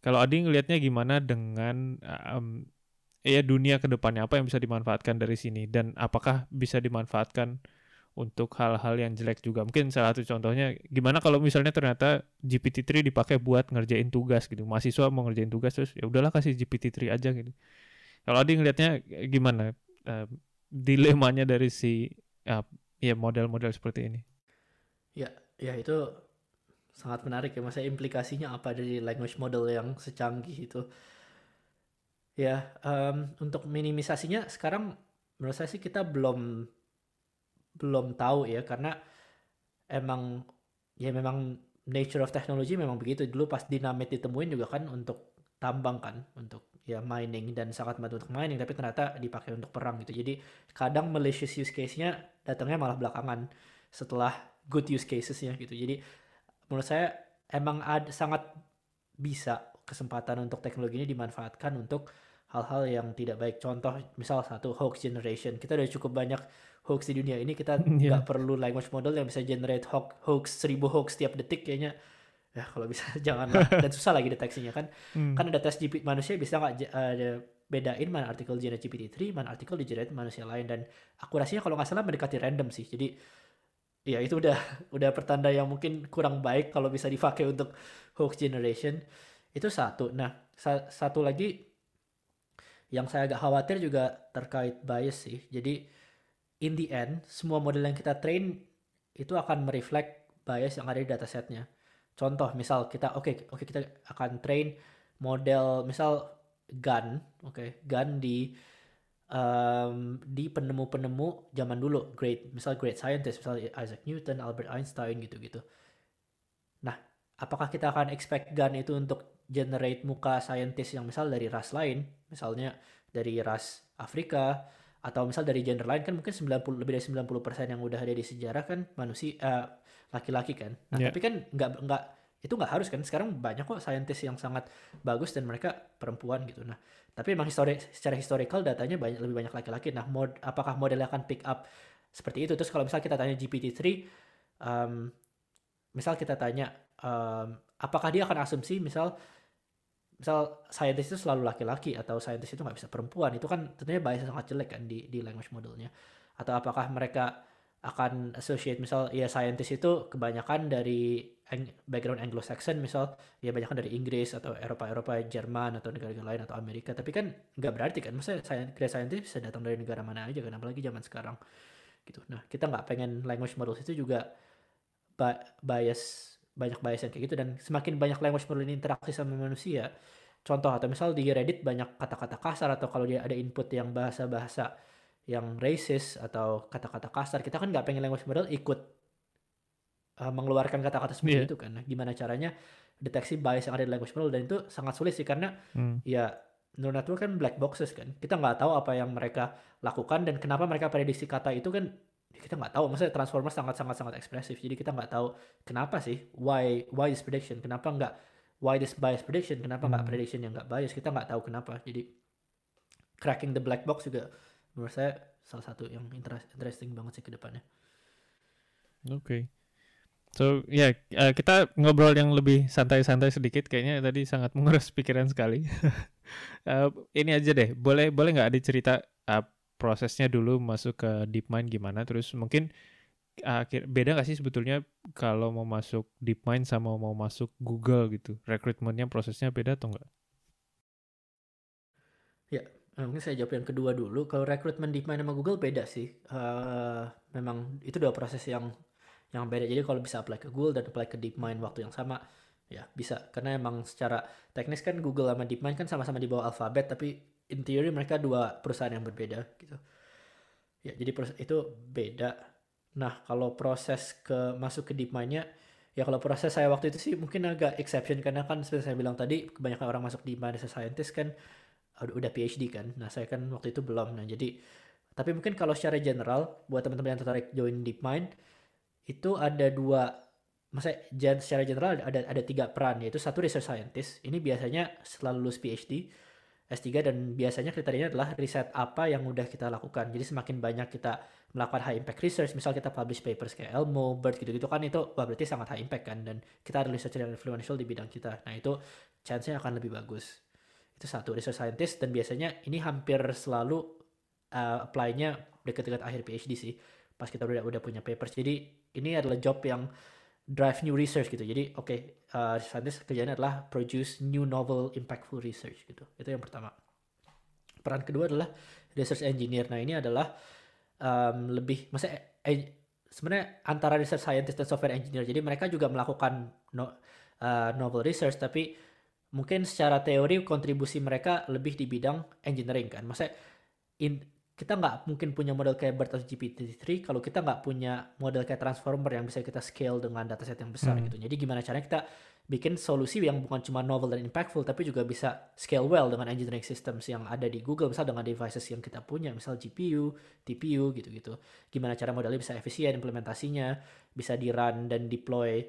kalau Adi ngelihatnya gimana dengan um, ya dunia ke depannya apa yang bisa dimanfaatkan dari sini dan apakah bisa dimanfaatkan untuk hal-hal yang jelek juga. Mungkin salah satu contohnya gimana kalau misalnya ternyata GPT-3 dipakai buat ngerjain tugas gitu. Mahasiswa mau ngerjain tugas terus ya udahlah kasih GPT-3 aja gitu. Kalau Adi ngelihatnya gimana uh, dilemanya dari si uh, ya model-model seperti ini? Ya, ya itu sangat menarik ya. Masa implikasinya apa dari language model yang secanggih itu? Ya, um, untuk minimisasinya sekarang menurut saya sih kita belum belum tahu ya karena emang ya memang nature of technology memang begitu. Dulu pas dinamit ditemuin juga kan untuk tambang kan untuk ya mining dan sangat bantu untuk mining tapi ternyata dipakai untuk perang gitu. Jadi kadang malicious use case-nya datangnya malah belakangan setelah good use cases-nya gitu. Jadi menurut saya emang ada sangat bisa kesempatan untuk teknologi ini dimanfaatkan untuk hal-hal yang tidak baik. Contoh misal satu hoax generation. Kita udah cukup banyak hoax di dunia ini. Kita [laughs] iya. nggak yeah. perlu language model yang bisa generate hoax hoax seribu hoax tiap detik kayaknya. Ya kalau bisa [laughs] jangan dan susah lagi deteksinya kan? Hmm. kan ada tes GPT manusia bisa nggak uh, bedain mana artikel generate GPT-3 mana artikel di generate manusia lain. Dan akurasinya kalau nggak salah mendekati random sih. Jadi ya itu udah [laughs] udah pertanda yang mungkin kurang baik kalau bisa dipakai untuk hoax generation. Itu satu. Nah sa satu lagi yang saya agak khawatir juga terkait bias sih jadi in the end semua model yang kita train itu akan mereflect bias yang ada di datasetnya. Contoh misal kita oke okay, oke okay, kita akan train model misal gun, oke, okay, gun di um, di penemu-penemu zaman dulu, great misal great scientist, misal Isaac Newton, Albert Einstein gitu-gitu. Nah, apakah kita akan expect gun itu untuk generate muka scientist yang misal dari ras lain, misalnya dari ras Afrika, atau misal dari gender lain kan mungkin 90 lebih dari 90% yang udah ada di sejarah kan manusia uh, laki-laki kan. Nah, yeah. tapi kan nggak nggak itu nggak harus kan. Sekarang banyak kok saintis yang sangat bagus dan mereka perempuan gitu. Nah, tapi emang histori secara historical datanya banyak lebih banyak laki-laki. Nah, mod apakah modelnya akan pick up seperti itu? Terus kalau misal kita tanya GPT-3 um, misal kita tanya um, apakah dia akan asumsi misal misal saintis itu selalu laki-laki atau saintis itu nggak bisa perempuan itu kan tentunya bias sangat jelek kan di di language modelnya. Atau apakah mereka akan associate misal ya scientist itu kebanyakan dari background Anglo-Saxon misal ya banyak dari Inggris atau Eropa-Eropa Jerman atau negara-negara lain atau Amerika. Tapi kan nggak berarti kan maksudnya great scientist bisa datang dari negara mana aja kan apalagi zaman sekarang. Gitu. Nah kita nggak pengen language models itu juga bias banyak bias yang kayak gitu dan semakin banyak language model ini interaksi sama manusia contoh atau misal di Reddit banyak kata-kata kasar atau kalau dia ada input yang bahasa-bahasa yang racist atau kata-kata kasar kita kan nggak pengen language model ikut uh, mengeluarkan kata-kata seperti yeah. itu kan nah, gimana caranya deteksi bias yang ada di language model dan itu sangat sulit sih karena hmm. ya neural network kan black boxes kan kita nggak tahu apa yang mereka lakukan dan kenapa mereka prediksi kata itu kan kita nggak tahu maksudnya transformer sangat sangat sangat ekspresif jadi kita nggak tahu kenapa sih why why this prediction kenapa nggak why this bias prediction kenapa nggak hmm. prediction yang nggak bias kita nggak tahu kenapa jadi cracking the black box juga menurut saya salah satu yang interesting banget sih ke depannya. Oke. Okay. So ya yeah, uh, kita ngobrol yang lebih santai-santai sedikit kayaknya tadi sangat [laughs] menguras pikiran sekali. uh, [laughs] ini aja deh, boleh boleh nggak ada cerita uh, prosesnya dulu masuk ke DeepMind gimana? Terus mungkin uh, beda nggak sih sebetulnya kalau mau masuk DeepMind sama mau masuk Google gitu? Rekrutmennya prosesnya beda atau enggak? Ya, Uh, mungkin saya jawab yang kedua dulu. Kalau rekrutmen DeepMind sama Google beda sih. Uh, memang itu dua proses yang yang beda. Jadi kalau bisa apply ke Google dan apply ke DeepMind waktu yang sama, ya bisa. Karena emang secara teknis kan Google sama DeepMind kan sama-sama di bawah Alphabet, tapi in theory mereka dua perusahaan yang berbeda gitu. Ya, jadi proses itu beda. Nah, kalau proses ke masuk ke DeepMind-nya, ya kalau proses saya waktu itu sih mungkin agak exception karena kan seperti saya bilang tadi kebanyakan orang masuk DeepMind as a scientist kan udah PhD kan. Nah, saya kan waktu itu belum. Nah, jadi tapi mungkin kalau secara general buat teman-teman yang tertarik join DeepMind itu ada dua masa secara general ada ada tiga peran yaitu satu research scientist ini biasanya setelah lulus PhD S3 dan biasanya kriterianya adalah riset apa yang udah kita lakukan. Jadi semakin banyak kita melakukan high impact research, misal kita publish papers kayak Elmo, Bird gitu-gitu kan itu wah berarti sangat high impact kan dan kita ada researcher yang influential di bidang kita. Nah, itu chance-nya akan lebih bagus itu satu research scientist dan biasanya ini hampir selalu uh, apply-nya dekat-dekat akhir PhD sih pas kita udah udah punya papers jadi ini adalah job yang drive new research gitu. Jadi oke okay, uh, scientist kerjanya adalah produce new novel impactful research gitu. Itu yang pertama. Peran kedua adalah research engineer. Nah ini adalah um, lebih maksudnya eh, sebenarnya antara research scientist dan software engineer. Jadi mereka juga melakukan no, uh, novel research tapi mungkin secara teori kontribusi mereka lebih di bidang engineering kan. Masa in, kita nggak mungkin punya model kayak BERT atau GPT-3 kalau kita nggak punya model kayak transformer yang bisa kita scale dengan dataset yang besar hmm. gitu. Jadi gimana caranya kita bikin solusi yang bukan cuma novel dan impactful tapi juga bisa scale well dengan engineering systems yang ada di Google misal dengan devices yang kita punya misal GPU, TPU gitu-gitu. Gimana cara modelnya bisa efisien implementasinya, bisa di run dan deploy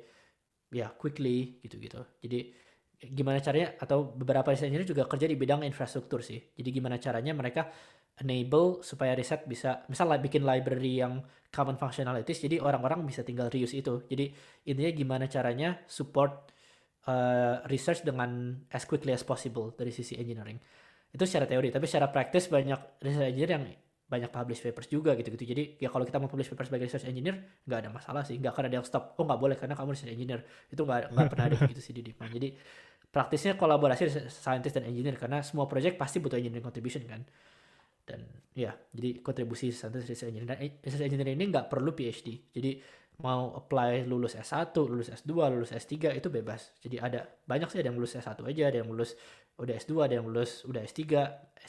ya quickly gitu-gitu. Jadi gimana caranya atau beberapa desainer juga kerja di bidang infrastruktur sih. Jadi gimana caranya mereka enable supaya riset bisa misalnya bikin library yang common functionalities jadi orang-orang bisa tinggal reuse itu. Jadi intinya gimana caranya support uh, research dengan as quickly as possible dari sisi engineering. Itu secara teori, tapi secara praktis banyak research engineer yang banyak publish papers juga gitu-gitu. Jadi ya kalau kita mau publish papers sebagai research engineer nggak ada masalah sih, nggak akan ada yang stop. Oh nggak boleh karena kamu research engineer. Itu nggak nggak pernah ada gitu sih di Deepmind. Jadi praktisnya kolaborasi scientist dan engineer karena semua project pasti butuh engineering contribution kan? Dan ya jadi kontribusi scientist research engineer. Dan research engineer ini nggak perlu PhD jadi mau apply lulus S1 lulus S2 lulus S3 itu bebas. Jadi ada banyak sih ada yang lulus S1 aja ada yang lulus udah S2 ada yang lulus udah S3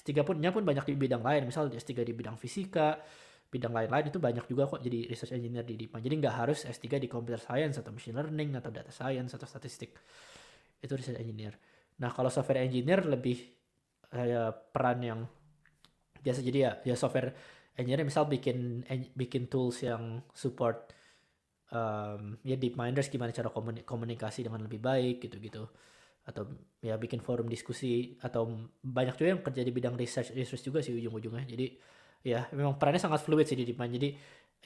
S3 punnya pun banyak di bidang lain. Misal S3 di bidang fisika bidang lain-lain itu banyak juga kok jadi research engineer di DIPA jadi nggak harus S3 di computer science atau machine learning atau data science atau statistik itu research engineer. Nah kalau software engineer lebih uh, peran yang biasa. Jadi ya ya software engineer misal bikin bikin tools yang support um, ya DeepMinders gimana cara komunikasi dengan lebih baik gitu-gitu. Atau ya bikin forum diskusi atau banyak juga yang kerja di bidang research research juga sih ujung-ujungnya. Jadi ya memang perannya sangat fluid sih di DeepMind jadi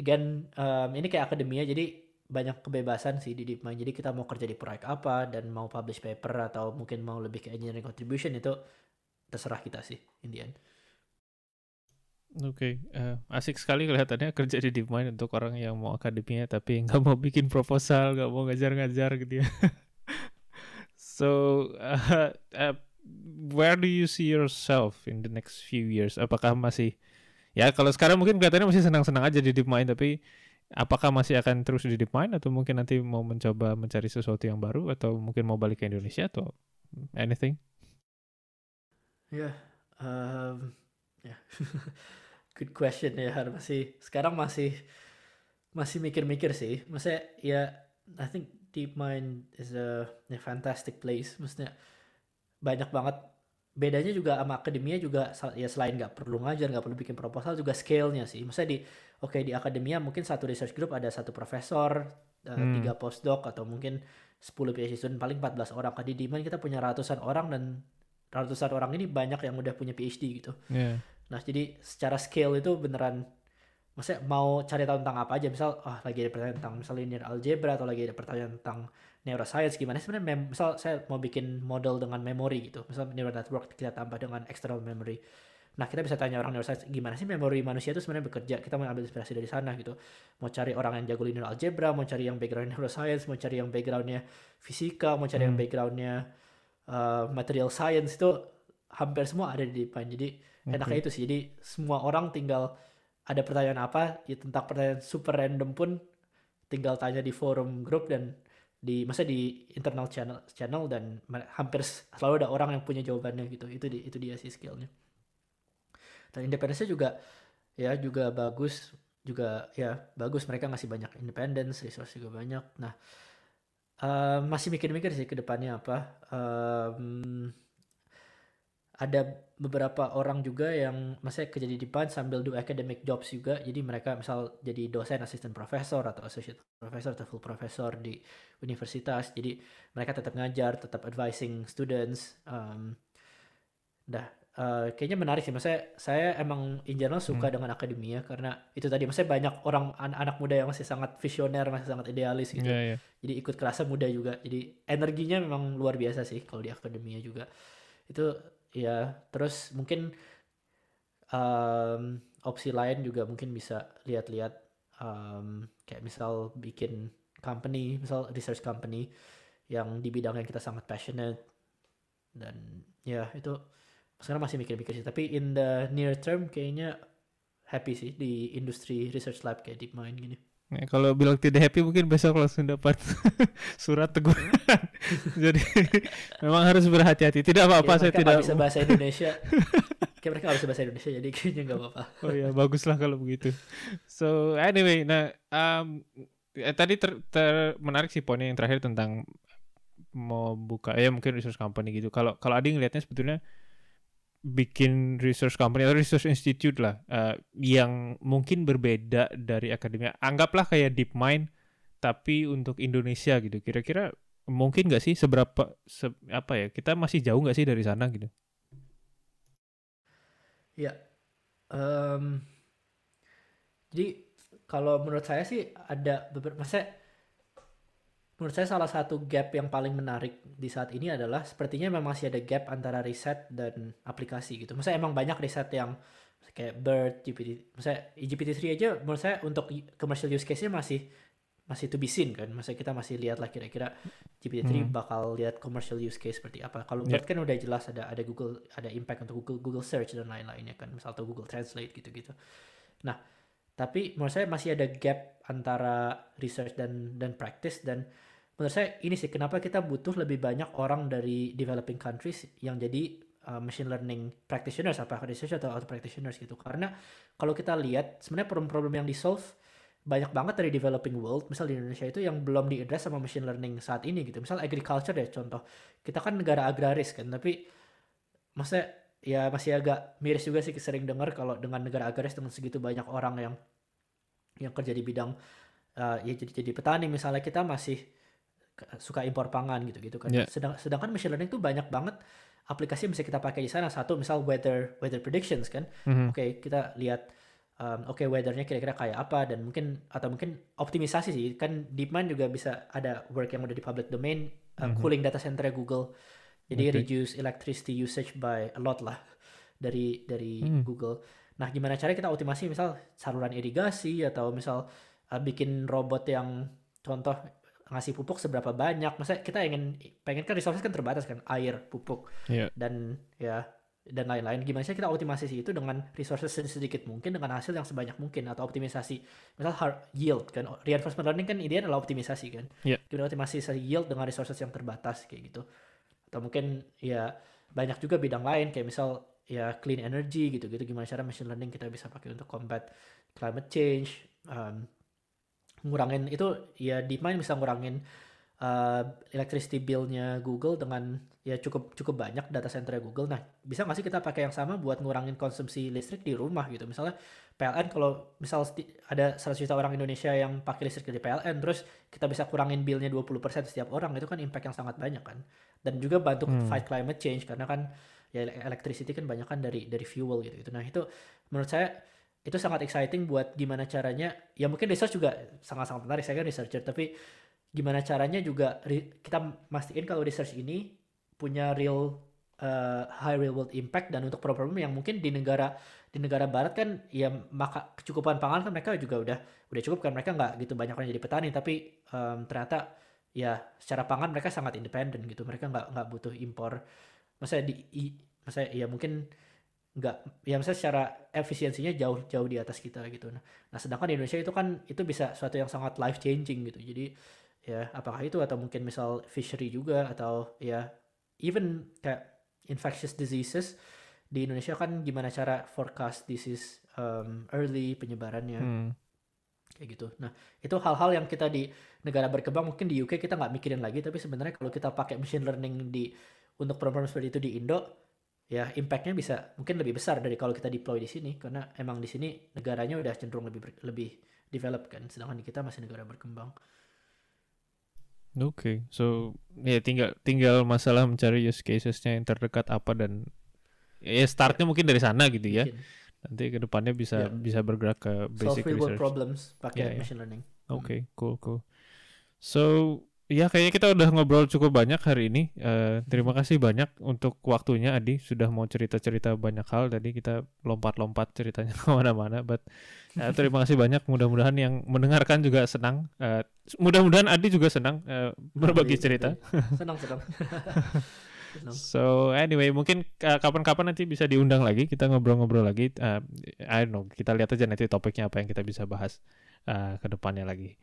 again um, ini kayak akademia jadi banyak kebebasan sih di DeepMind. Jadi kita mau kerja di proyek apa dan mau publish paper atau mungkin mau lebih ke engineering contribution itu terserah kita sih in the end. Oke, eh, asik sekali kelihatannya kerja di DeepMind untuk orang yang mau akademinya tapi [laughs] nggak mau bikin proposal, nggak mau ngajar-ngajar gitu ya. [laughs] so, uh, uh, where do you see yourself in the next few years? Apakah masih ya kalau sekarang mungkin kelihatannya masih senang-senang aja di DeepMind tapi apakah masih akan terus di DeepMind atau mungkin nanti mau mencoba mencari sesuatu yang baru atau mungkin mau balik ke Indonesia atau anything? Ya, yeah, um, ya. Yeah. [laughs] good question ya masih sekarang masih masih mikir-mikir sih maksudnya ya I think DeepMind is a, a fantastic place maksudnya banyak banget bedanya juga sama akademia juga ya selain nggak perlu ngajar nggak perlu bikin proposal juga scale-nya sih maksudnya di oke okay, di akademia mungkin satu research group ada satu profesor uh, hmm. tiga postdoc atau mungkin 10 PhD student paling 14 orang di DeepMind kita punya ratusan orang dan ratusan orang ini banyak yang udah punya PhD gitu yeah. Nah, jadi secara scale itu beneran maksudnya mau cari tahu tentang apa aja misal ah oh, lagi ada pertanyaan tentang misal linear algebra atau lagi ada pertanyaan tentang neuroscience gimana sebenarnya misal saya mau bikin model dengan memori gitu. Misal neural network kita tambah dengan external memory. Nah kita bisa tanya orang neuroscience gimana sih memori manusia itu sebenarnya bekerja? Kita mau ambil inspirasi dari sana gitu. Mau cari orang yang jago linear algebra mau cari yang background neuroscience mau cari yang backgroundnya fisika mau cari hmm. yang backgroundnya uh, material science itu hampir semua ada di depan. Jadi okay. enaknya itu sih. Jadi semua orang tinggal ada pertanyaan apa ya tentang pertanyaan super random pun tinggal tanya di forum grup dan di masa di internal channel channel dan hampir selalu ada orang yang punya jawabannya gitu. Itu di, itu dia sih skillnya. Dan independensinya juga ya juga bagus juga ya bagus. Mereka ngasih banyak independence resource juga banyak. Nah uh, masih mikir-mikir sih ke depannya apa. Um, ada beberapa orang juga yang masih kerja di depan sambil do academic jobs juga. Jadi mereka misal jadi dosen, assistant professor atau associate professor atau full professor di universitas. Jadi mereka tetap ngajar, tetap advising students. Um, dah uh, kayaknya menarik sih. Maksudnya saya emang in general suka hmm. dengan akademia karena itu tadi maksudnya banyak orang an anak muda yang masih sangat visioner, masih sangat idealis gitu. Yeah, yeah. Jadi ikut kelasnya muda juga. Jadi energinya memang luar biasa sih kalau di akademia juga. Itu ya terus mungkin um, opsi lain juga mungkin bisa lihat-lihat um, kayak misal bikin company misal research company yang di bidang yang kita sangat passionate. Dan ya itu sekarang masih mikir-mikir sih. Tapi in the near term kayaknya happy sih di industri research lab kayak DeepMind gini Ya, kalau bilang tidak happy mungkin besok langsung dapat [laughs] surat teguran. [laughs] Jadi memang harus berhati-hati. Tidak apa-apa ya, saya tidak bisa bahasa Indonesia. [laughs] Kayak mereka harus bahasa Indonesia jadi kayaknya nggak apa-apa. Oh ya baguslah kalau begitu. So anyway, nah um, eh, tadi ter, ter menarik sih poinnya yang terakhir tentang mau buka ya mungkin research company gitu. Kalau kalau Adi ngelihatnya sebetulnya bikin research company atau research institute lah uh, yang mungkin berbeda dari akademia. Anggaplah kayak DeepMind tapi untuk Indonesia gitu. Kira-kira mungkin nggak sih seberapa se, apa ya kita masih jauh nggak sih dari sana gitu? Ya, um, jadi kalau menurut saya sih ada beberapa, masa menurut saya salah satu gap yang paling menarik di saat ini adalah sepertinya memang masih ada gap antara riset dan aplikasi gitu. Maksudnya emang banyak riset yang kayak BERT, GPT, misalnya GPT-3 aja menurut saya untuk commercial use case-nya masih masih to be seen kan. Maksudnya kita masih lihat lah kira-kira GPT-3 hmm. bakal lihat commercial use case seperti apa. Kalau yeah. BERT kan udah jelas ada ada Google ada impact untuk Google Google Search dan lain-lainnya kan, misal atau Google Translate gitu-gitu. Nah, tapi menurut saya masih ada gap antara research dan dan practice dan menurut saya ini sih kenapa kita butuh lebih banyak orang dari developing countries yang jadi uh, machine learning practitioners apa research atau auto practitioners gitu. Karena kalau kita lihat sebenarnya problem-problem yang di solve banyak banget dari developing world misal di Indonesia itu yang belum diadres sama machine learning saat ini gitu. Misal agriculture ya contoh. Kita kan negara agraris kan tapi maksudnya ya masih agak miris juga sih sering dengar kalau dengan negara agraris dengan segitu banyak orang yang yang kerja di bidang uh, ya jadi jadi petani. Misalnya kita masih suka impor pangan gitu-gitu kan. Yeah. Sedang, sedangkan machine learning tuh banyak banget aplikasi yang bisa kita pakai di sana. Satu misal weather weather predictions kan. Mm-hmm. Oke, okay, kita lihat um, oke okay, weathernya kira-kira kayak apa dan mungkin atau mungkin optimisasi sih. Kan DeepMind juga bisa ada work yang udah di public domain uh, mm-hmm. cooling data center Google. Jadi okay. reduce electricity usage by a lot lah dari dari mm. Google. Nah, gimana caranya kita optimasi misal saluran irigasi atau misal uh, bikin robot yang contoh ngasih pupuk seberapa banyak. Masa kita ingin pengen kan resources kan terbatas kan, air, pupuk, Iya. dan ya dan lain-lain. Gimana sih kita optimasi itu dengan resources sedikit mungkin dengan hasil yang sebanyak mungkin atau optimisasi misal hard yield kan reinforcement learning kan ideanya adalah optimisasi kan. Iya. Gimana optimisasi yield dengan resources yang terbatas kayak gitu. Atau mungkin ya banyak juga bidang lain kayak misal ya clean energy gitu-gitu gimana cara machine learning kita bisa pakai untuk combat climate change um, ngurangin itu ya DeepMind bisa ngurangin uh, electricity bill-nya Google dengan ya cukup cukup banyak data center Google. Nah, bisa nggak sih kita pakai yang sama buat ngurangin konsumsi listrik di rumah gitu. Misalnya PLN kalau misal ada 100 juta orang Indonesia yang pakai listrik dari PLN terus kita bisa kurangin bill-nya 20% setiap orang itu kan impact yang sangat banyak kan. Dan juga bantu Hmm. fight climate change karena kan ya electricity kan banyak kan dari dari fuel gitu gitu. Nah, itu menurut saya itu sangat exciting buat gimana caranya ya mungkin research juga sangat-sangat menarik saya kan researcher tapi gimana caranya juga kita mastiin kalau research ini punya real uh, high real world impact dan untuk problem-problem yang mungkin di negara di negara barat kan ya maka kecukupan pangan kan mereka juga udah udah cukup kan mereka nggak gitu banyak orang jadi petani tapi um, ternyata ya secara pangan mereka sangat independen gitu mereka nggak nggak butuh impor. Masa di i- masa ya mungkin nggak ya misalnya secara efisiensinya jauh jauh di atas kita gitu nah, nah sedangkan di Indonesia itu kan itu bisa suatu yang sangat life changing gitu jadi ya apakah itu atau mungkin misal fishery juga atau ya even kayak infectious diseases di Indonesia kan gimana cara forecast disease um, early penyebarannya Hmm. kayak gitu. Nah itu hal-hal yang kita di negara berkembang mungkin di UK kita nggak mikirin lagi tapi sebenarnya kalau kita pakai machine learning di untuk program seperti itu di Indo ya impactnya bisa mungkin lebih besar dari kalau kita deploy di sini karena emang di sini negaranya udah cenderung lebih ber- lebih develop kan sedangkan di kita masih negara berkembang. Oke, so ya tinggal tinggal masalah mencari use casesnya yang terdekat apa dan ya startnya mungkin dari sana gitu ya. Mungkin Nanti ke depannya bisa Ya. bisa bergerak ke solve basic real world research. problems pakai Ya, ya. machine learning. Oke, cool cool. So ya kayaknya kita udah ngobrol cukup banyak hari ini. Eh, terima kasih banyak untuk waktunya Adi sudah mau cerita-cerita banyak hal. Tadi kita lompat-lompat ceritanya [laughs] ke mana-mana. But eh, terima kasih banyak. Mudah-mudahan yang mendengarkan juga senang. Eh, mudah-mudahan Adi juga senang eh, berbagi Alhamdulillah, cerita. Senang senang. [laughs] senang. So anyway, mungkin uh, kapan-kapan nanti bisa diundang lagi, kita ngobrol-ngobrol lagi. Uh, I don't know, kita lihat aja nanti topiknya apa yang kita bisa bahas uh, ke depannya lagi.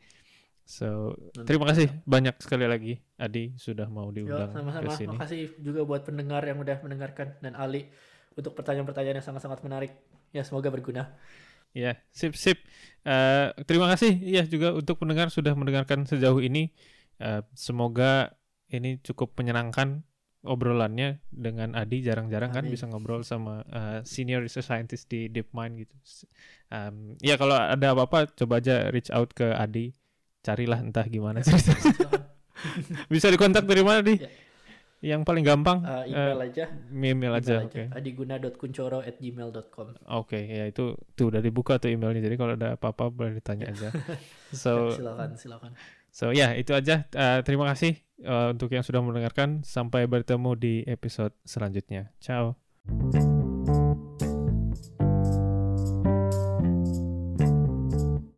So Nanti terima kasih banyak sekali lagi Adi sudah mau Yo, diundang ke sama-sama. sini. Makasih juga buat pendengar yang udah mendengarkan dan Ali untuk pertanyaan-pertanyaan yang sangat-sangat menarik. Ya, semoga berguna. Ya, sip sip. Uh, terima kasih ya juga untuk pendengar sudah mendengarkan sejauh ini. Uh, semoga ini cukup menyenangkan obrolannya dengan Adi jarang-jarang kan bisa ngobrol sama uh, senior research scientist di DeepMind gitu. Um, ya kalau ada apa-apa coba aja reach out ke Adi. Carilah entah gimana [laughs] cerita. [laughs] Bisa dikontak dari mana di? Ya. Yang paling gampang Uh, email aja. email aja. Oke. adiguna.kuncoro@gmail.com. Oke, ya itu tuh udah dibuka tuh emailnya. Jadi kalau ada apa-apa boleh ditanya aja. [laughs] So silakan, silakan. So ya itu aja. Uh, terima kasih uh, untuk yang sudah mendengarkan. Sampai bertemu di episode selanjutnya. Ciao.